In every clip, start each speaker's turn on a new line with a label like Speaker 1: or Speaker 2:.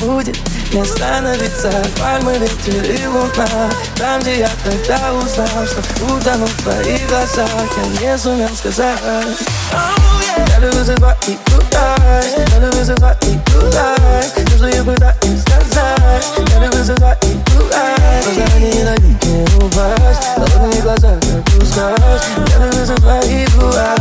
Speaker 1: будет не становиться Пальмы, ветер и луна Там, где я тогда узнал, что утону в твоих глазах. Я не сумел сказать. Стали вызывать и туда, стали вызывать и туда Чужие пыта и сказать, стали и туда Глаза не дают мне упасть, холодные глаза как
Speaker 2: ускать Стали вызывать и туда,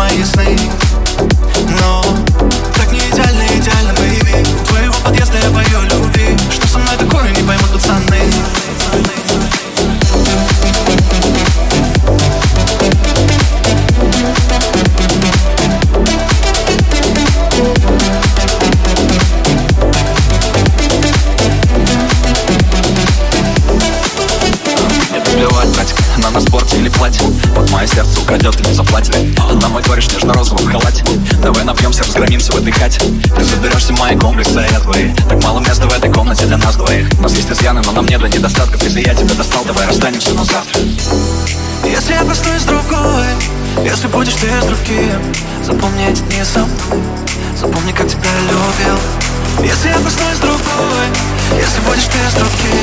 Speaker 2: my sleep. No. без руки. Запомнить не со мной Запомни, как тебя любил. Если я проснусь другой Если будешь ты без руки.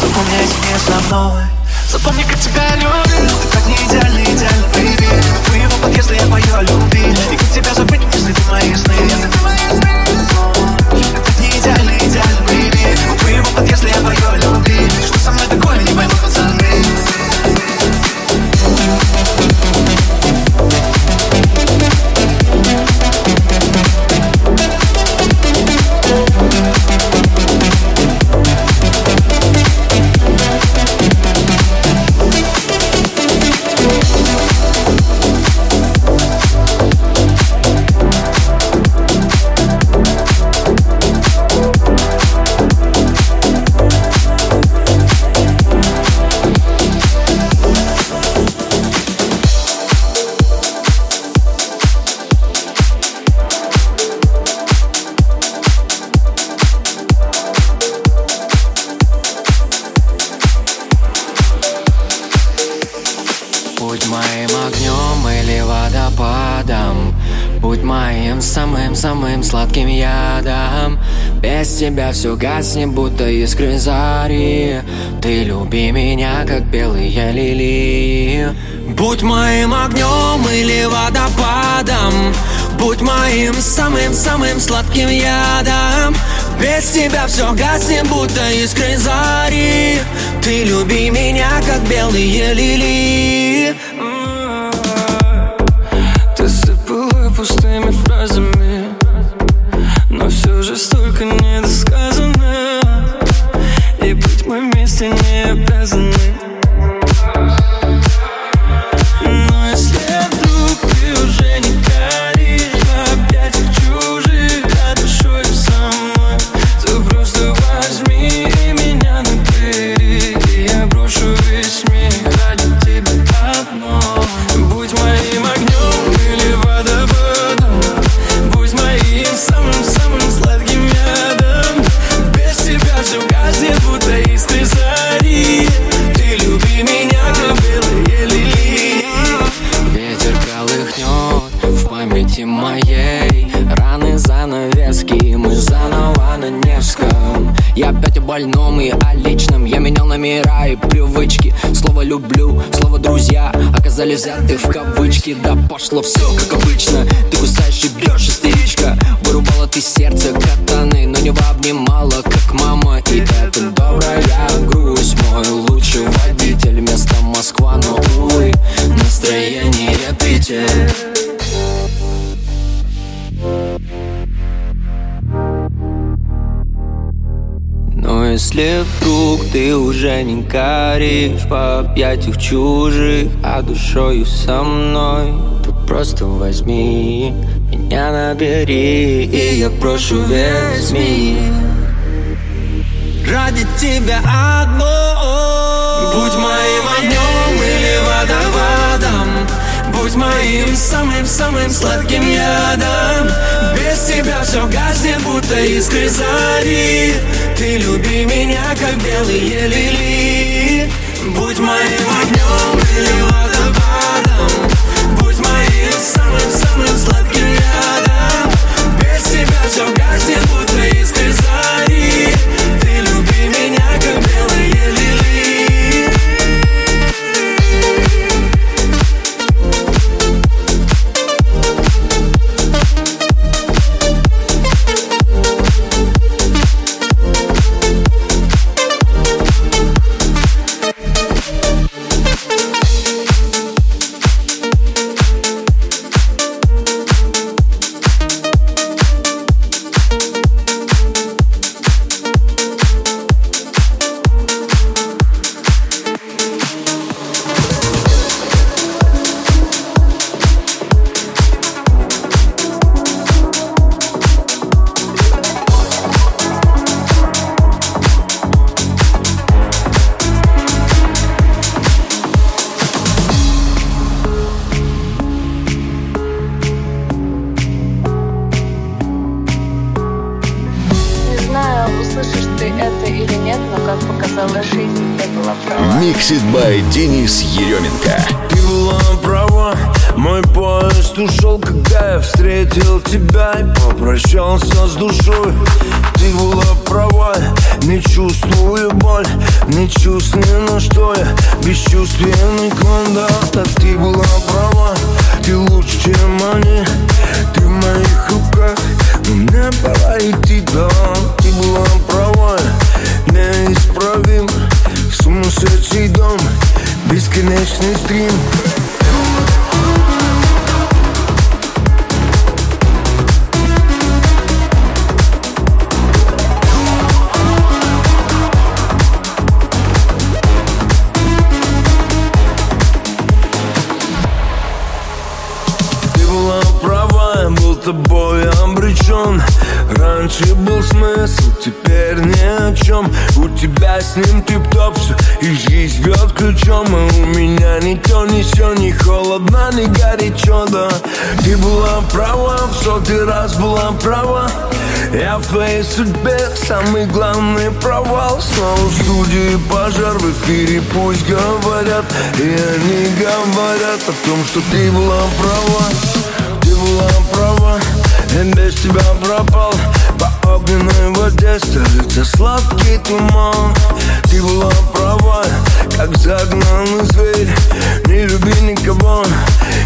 Speaker 2: Запомнить не со мной. Запомни, как тебя любил. Ты как не идеально, идеально, baby У твоего подъезда я пою о любви И как тебя
Speaker 3: забыть, если ты мои сны? Если ты мои сны. Ты так не идеально, идеально, baby твоего подъезда я пою о любви Что со мной такое, не понимаю. Все гаснет, будто искры зари. Ты люби меня, как белые лилии.
Speaker 4: Будь моим огнем или водопадом Будь моим самым-самым сладким ядом. Без тебя все гаснет, будто искры зари. Ты люби меня, как белые лилии
Speaker 3: номера и привычки. Слово «люблю», слово «друзья» Оказались взяты в кавычки. Да пошло все как обычно. Ты кусаешь и бьешь, истеричка. Вырубала ты сердце катаны Но не обнимала, как мама. И это добрая грусть Мой. Лучший водитель Место Москва, но увы Настроение Питер если вдруг ты уже не горишь. В объятиях чужих, а душою со мной. То просто возьми меня набери И я прошу весь мир Ради тебя одной Будь моим огнем или водоводом. Будь моим самым-самым сладким ядом Без тебя все гаснет, будто искры зари Ты люби меня, как белые лилии. Будь моим огнем или водопадом. Будь моим самым-самым сладким ядом. Без тебя все гаснет,
Speaker 5: права
Speaker 6: Я в твоей судьбе самый главный провал. Снова в студии пожар, в эфире пусть говорят. И они говорят о том, что ты была права. Ты была права,
Speaker 3: И без тебя пропал. По огненной воде стелится сладкий туман Ты была права, как загнанный зверь. Не люби никого,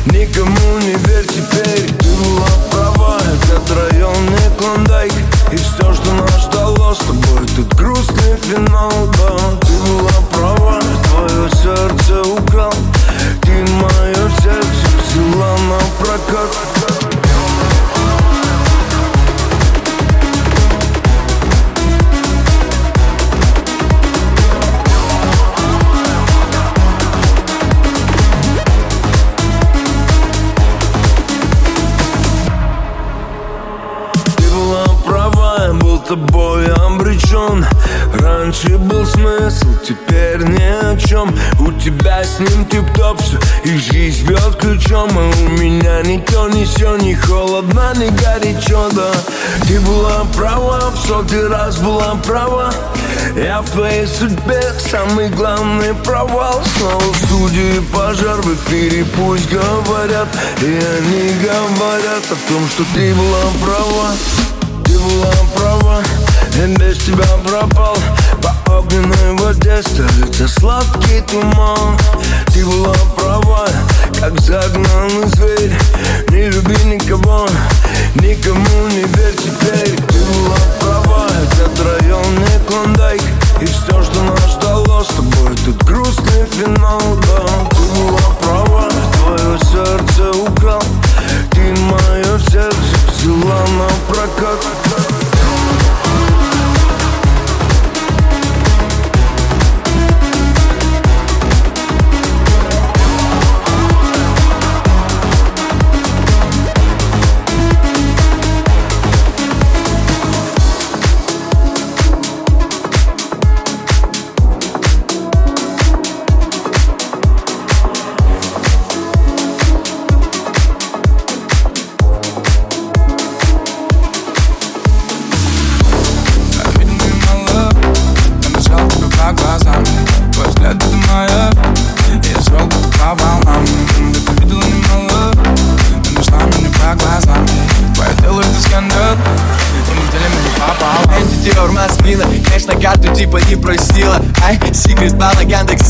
Speaker 3: никому не верь теперь. Ты была права, этот район не клондайк. И все, что нас ждало с тобой, тут грустный финал, да. Ты была права, твое сердце украл. Ты мое сердце взяла на прокат тобой обречен Раньше был смысл, теперь ни о чем У тебя с ним тип-топ все, и жизнь бьет ключом. А у меня ни то, ни все, ни холодно, ни горячо, да. Ты была права, в сотый раз была права. Я в твоей судьбе самый главный провал. Снова в студии пожар, в эфире пусть говорят. И они говорят о том, что ты была права была права, я без тебя пропал. По огненной воде стелится сладкий туман. Ты была права, как загнанный зверь. Не люби никого, никому не верь теперь. Ты была права, этот район не клондайк И все, что нас ждало с тобой, тут грустный финал, да. Ты была права, твое сердце украл Ты мое сердце взяла на прокат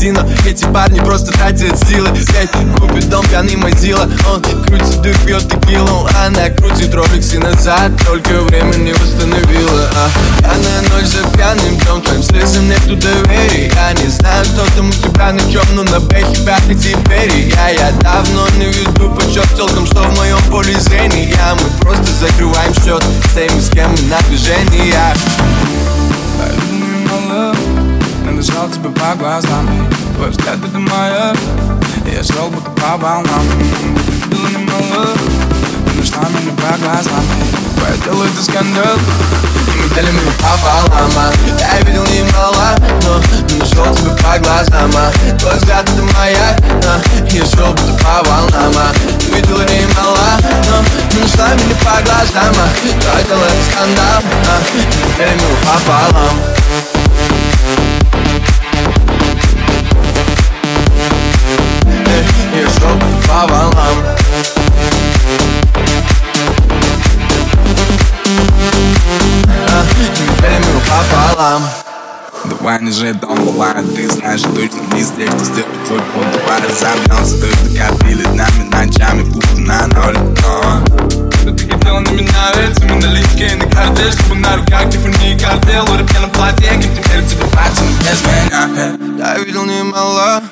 Speaker 7: магазина Эти парни просто тратят силы. Блять, купит дом, пьяный мазила Он крутит дух, пьет текилу. Она крутит роликсы назад. Только время не восстановила а, Пьяная ночь за пьяным днем Твоим слезам нету доверия. Я не знаю, кто там у тебя на чем Но на бэхе пятый теперь Я, я давно не веду почет Целком, что в моем поле зрения. Мы просто закрываем счет С теми, с кем мы на движении
Speaker 8: Дышал тебе по глазам Твой взгляд это моя Я шел будто по волнам Ты видела немало Ты нашла меня по глазам Твое тело это скандал
Speaker 7: И мы делим его пополам Я видел немало Но нашел тебя по глазам Твой взгляд это моя Я шел будто по волнам Ты видела немало Но нашла меня по глазам Твое тело это скандал И мы делим его пополам по волнам Теперь мы пополам
Speaker 8: Давай не жить дом бывает Ты знаешь точно не здесь Ты сделай твой пол Давай разомнемся Дождь капили днями Ночами пусто на ноль Что ты хотела на меня меня липкие на карте Чтобы на руках Тиффани картел В пьяном платье Как теперь тебе платье без меня
Speaker 7: Я видел немало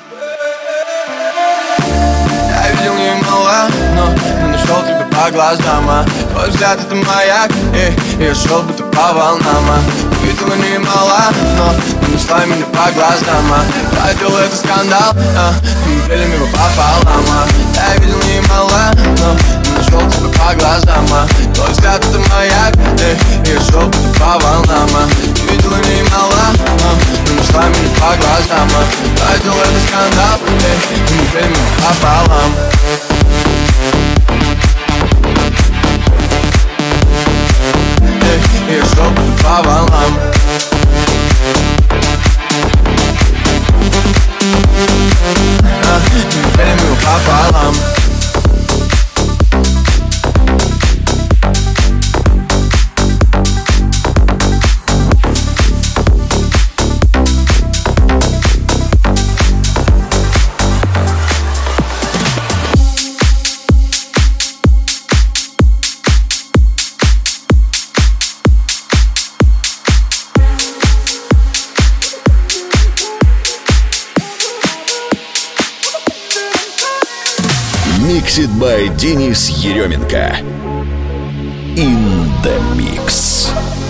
Speaker 7: видел немало Но не нашел тебя по глазам а? Твой взгляд это маяк И я шел будто по волнам а? Видела немало Но не нашла меня по глазам а? Радио это скандал а? Мы делим его пополам а? Я видел немало Но не нашел тебя по глазам а? Твой взгляд это маяк И я шел будто по волнам а? Видела немало Но не нашла меня по глазам а Радио это скандал И мы делим его пополам и шел по
Speaker 4: Денис Еременко. In the Mix.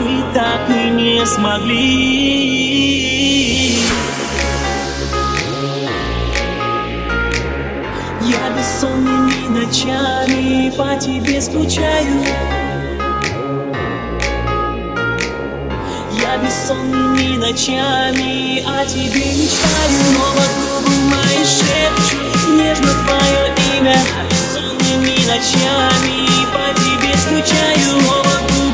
Speaker 9: мы так
Speaker 2: и не
Speaker 10: смогли. Я бессонными ночами по тебе скучаю. Я бессонными ночами о тебе мечтаю. Снова губы мои шепчут нежно твое имя. Бессонными ночами по тебе скучаю. Снова губы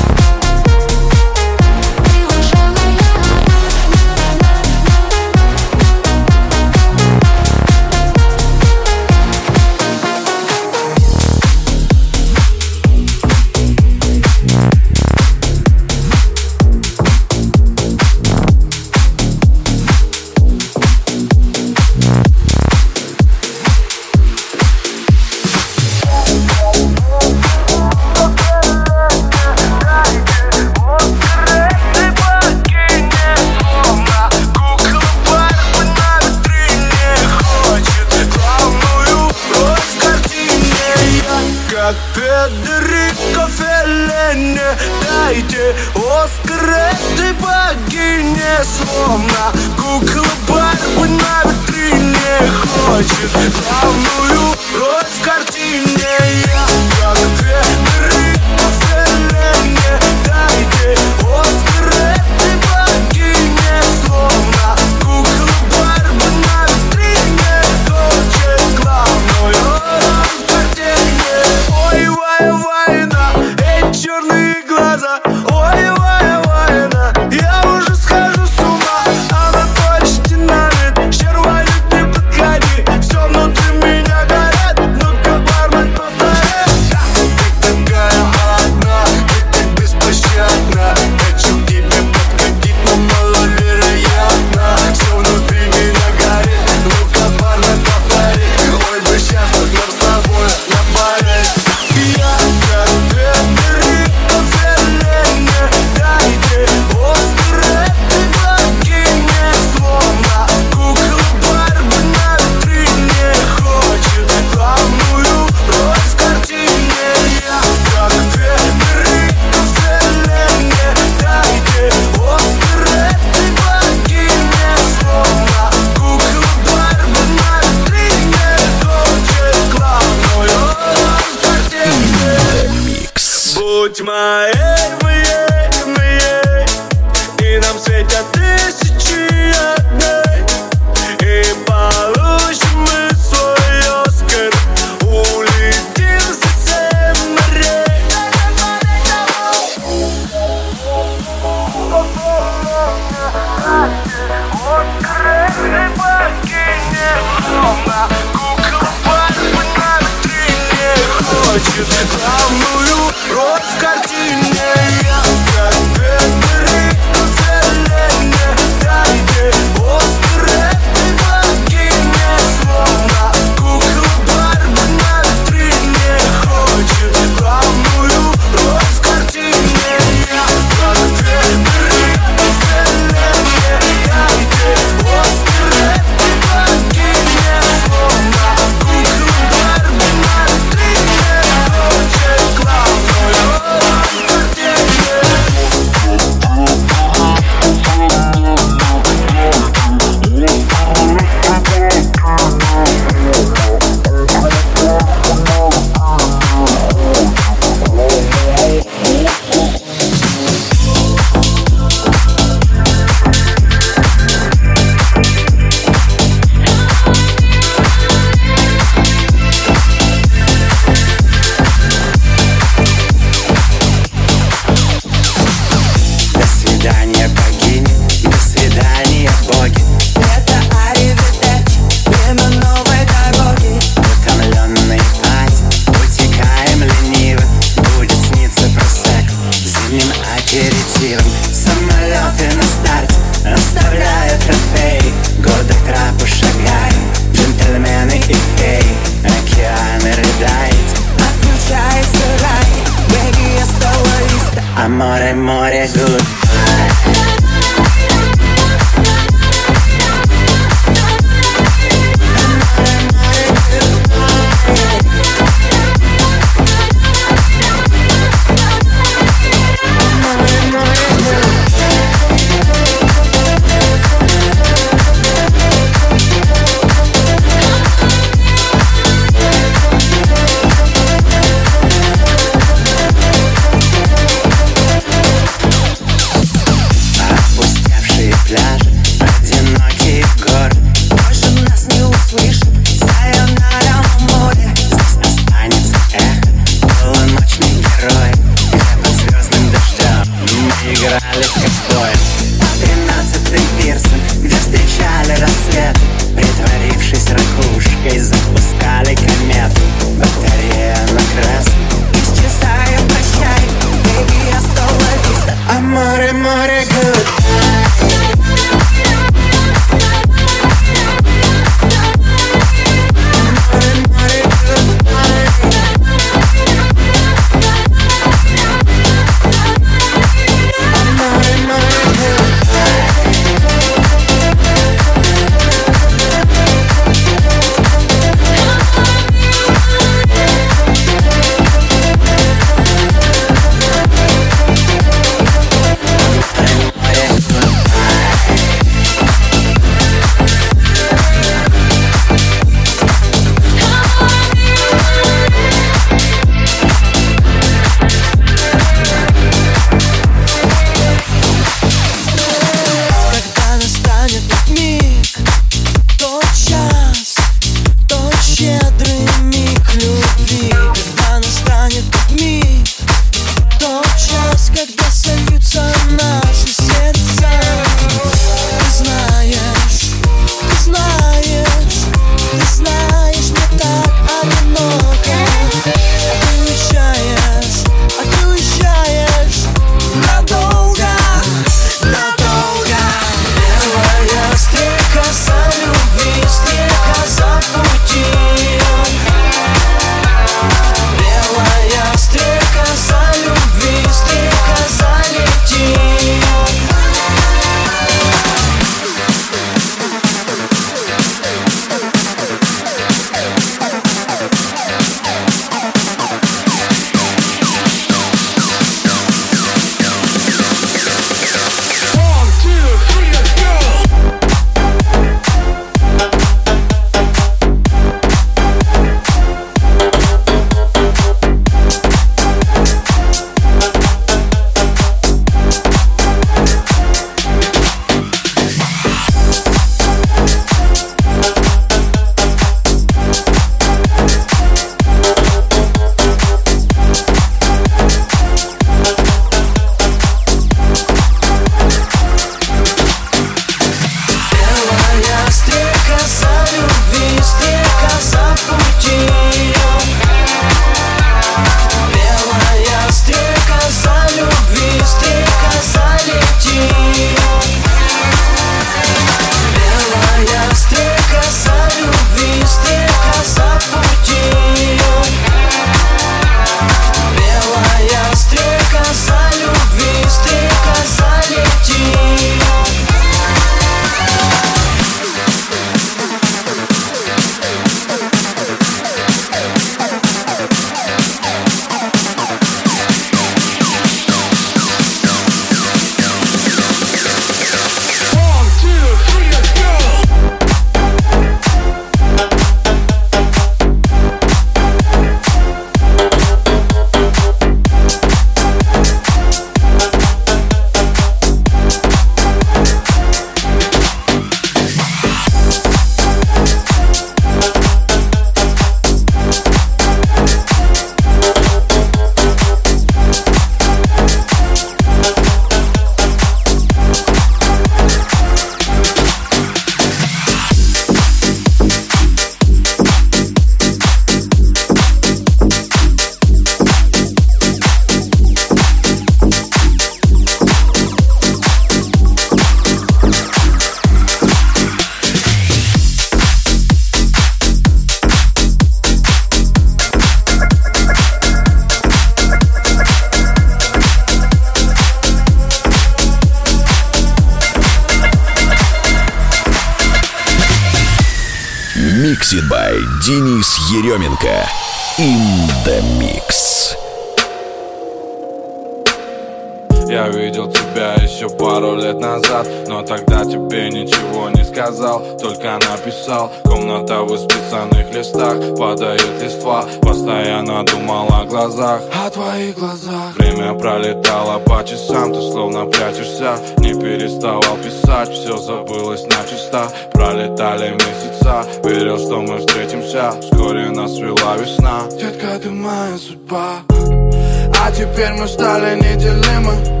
Speaker 7: мы неделимы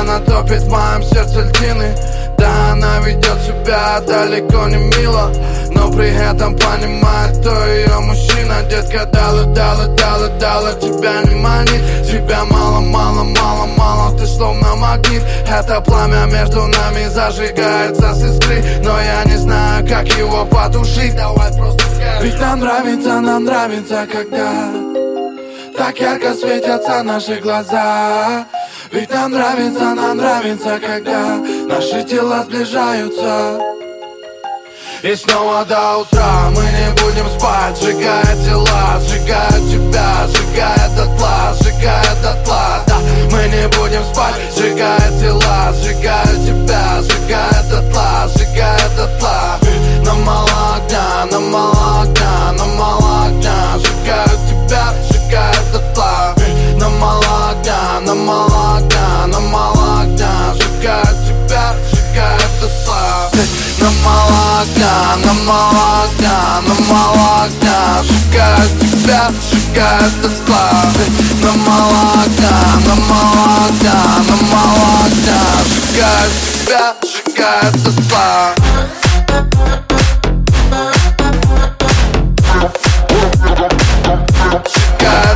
Speaker 7: она топит в моем сердце льдины. Да, она ведет себя далеко не мило Но при этом понимает, кто ее мужчина. Детка, дала, дала, дала, дала Тебя не манит. Тебя мало, мало, мало, мало Ты словно магнит. Это пламя между нами зажигается с искры Но я не знаю, как его потушить. Давай просто скажи. Ведь нам нравится, нам нравится, когда Так ярко светятся наши глаза. Ведь нам нравится, нам нравится, когда наши тела сближаются. И снова до утра мы не будем спать. Сжигая тела, сжигая тебя Сжигая дотла, сжигая дотла. Да, мы не будем спать. Сжигая тела, сжигая тебя Сжигая дотла, сжигая дотла. Нам мало огня, нам мало огня Нам мало огня. Сжигаю тебя, сжигая дотла Нам мало нам мало Нам мало огня Сжигаю тебя, сжигаю дотла Нам мало нам мало Нам мало огня Сжигаю тебя, сжигаю дотла Нам мало нам мало Нам мало огня Сжигаю тебя, сжигаю дотла Сжигаю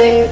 Speaker 9: music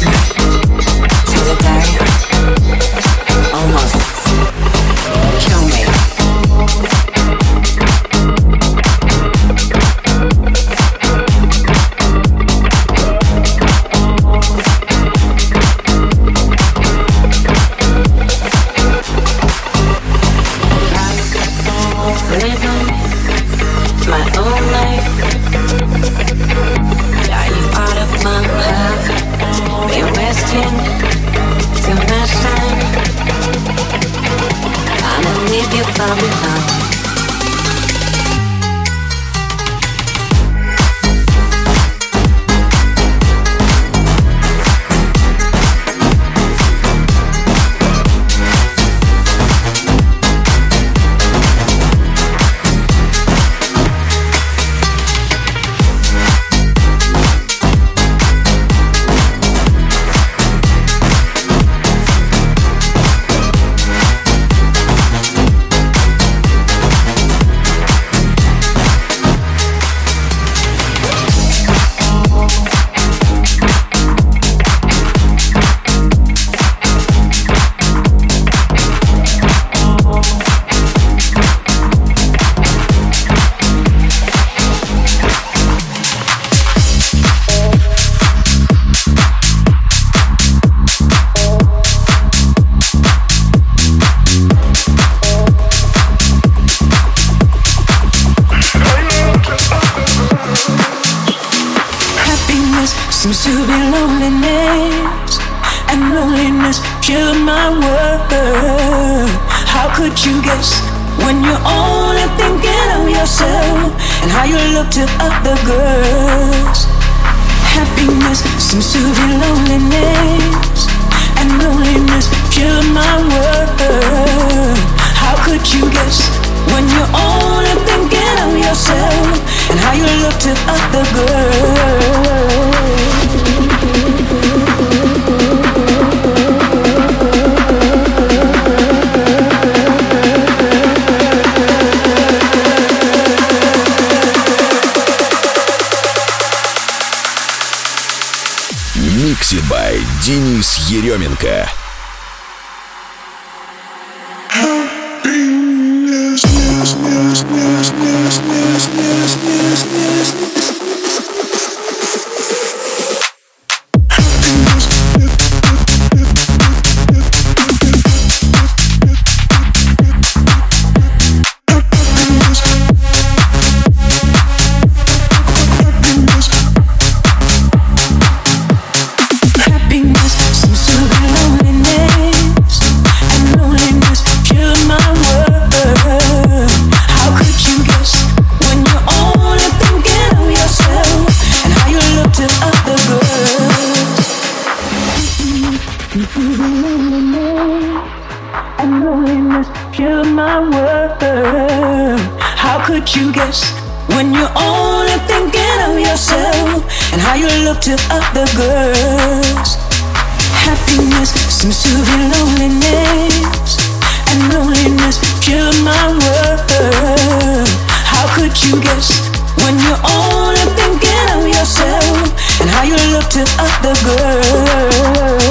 Speaker 9: Thank you.
Speaker 11: could you
Speaker 4: guess when you're only thinking of yourself and how you look to other girls? Happiness seems to be loneliness, and loneliness pure my world. How could you guess when you're only thinking of yourself and how you look to other girls?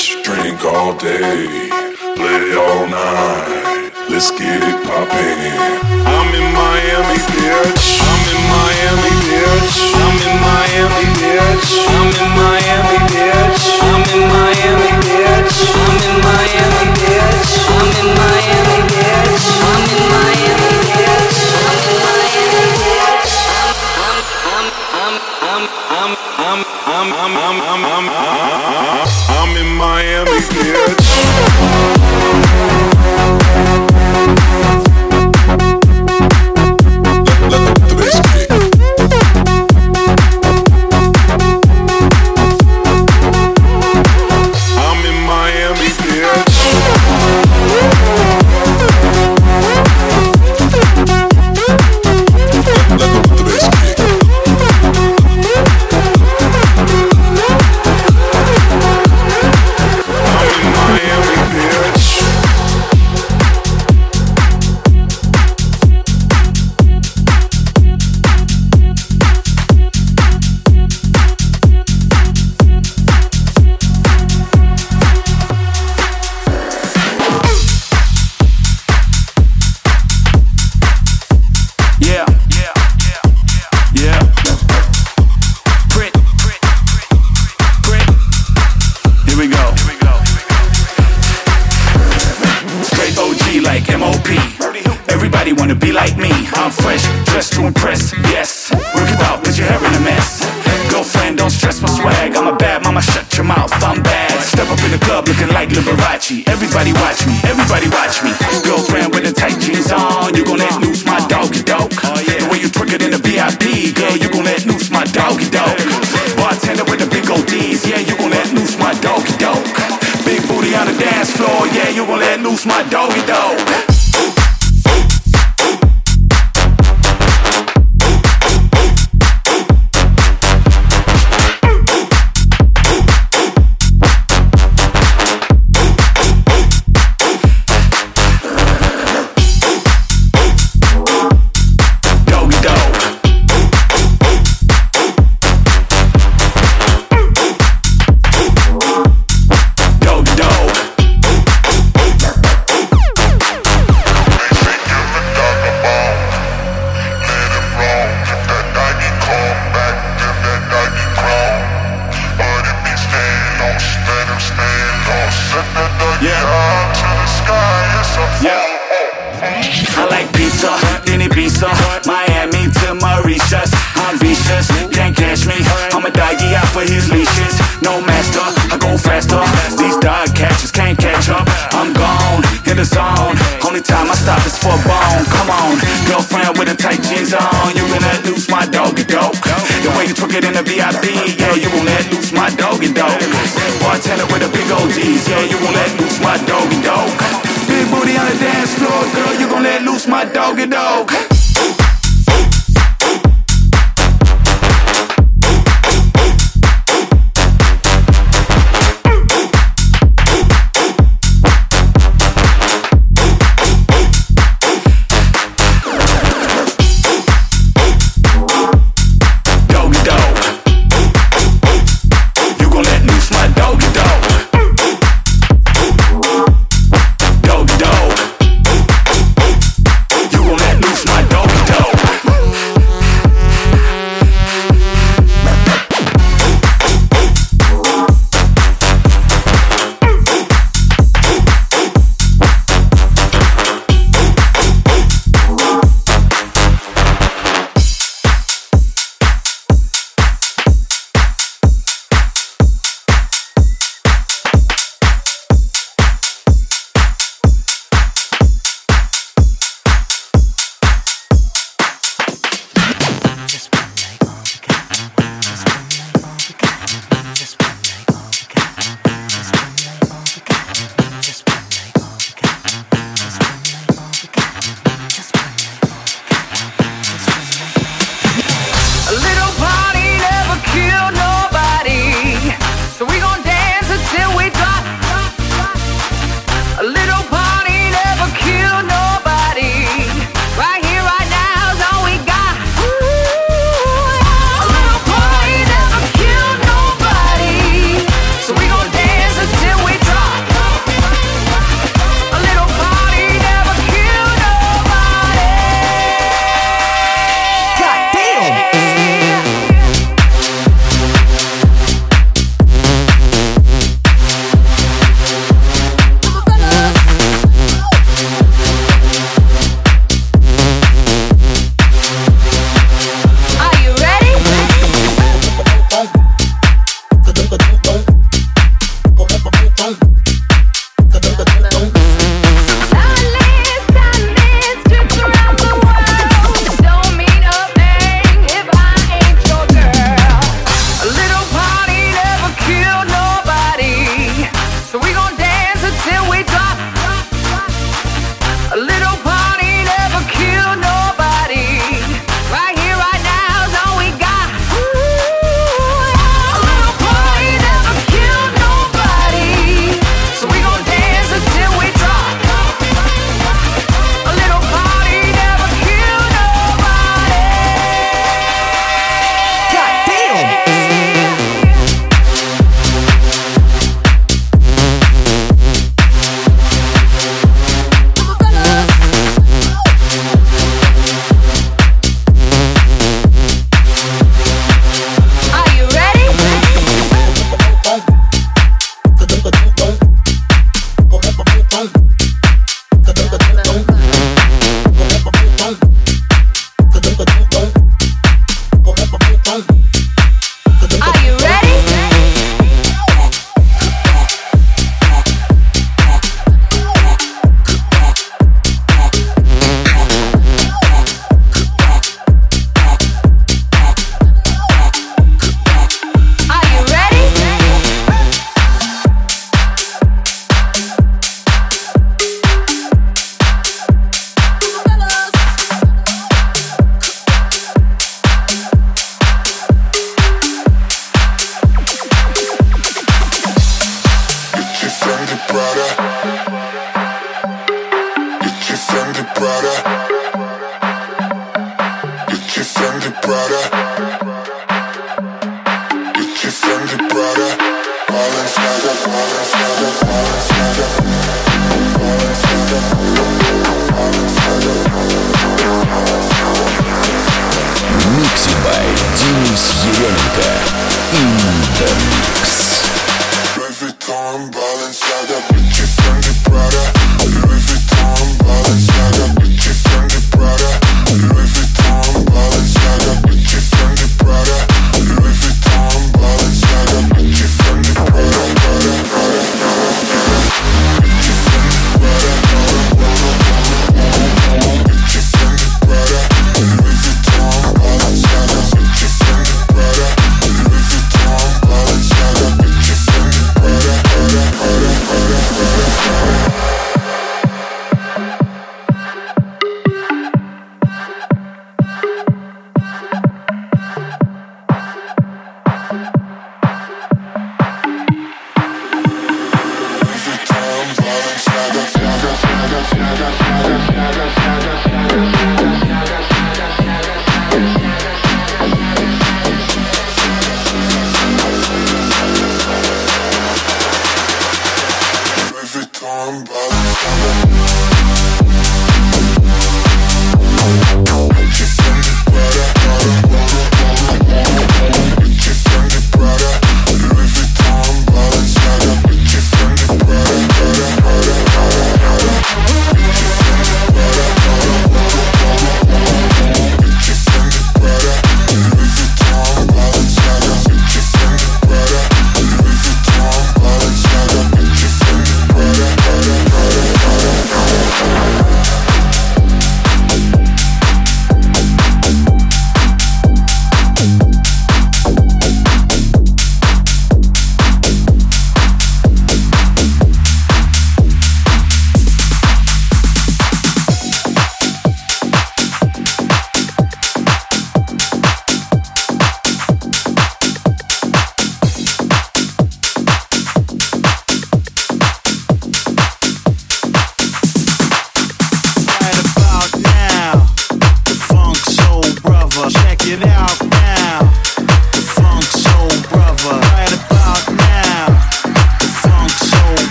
Speaker 12: Let's drink all day, play all night. Let's get it poppin'. I'm in Miami, bitch. I'm in Miami, bitch. I'm in Miami, bitch. I'm in Miami, bitch. I'm in Miami, bitch. I'm in Miami, bitch. I'm in Miami. I'm, I'm, I'm, I'm, I'm, I'm I'm in Miami, bitch.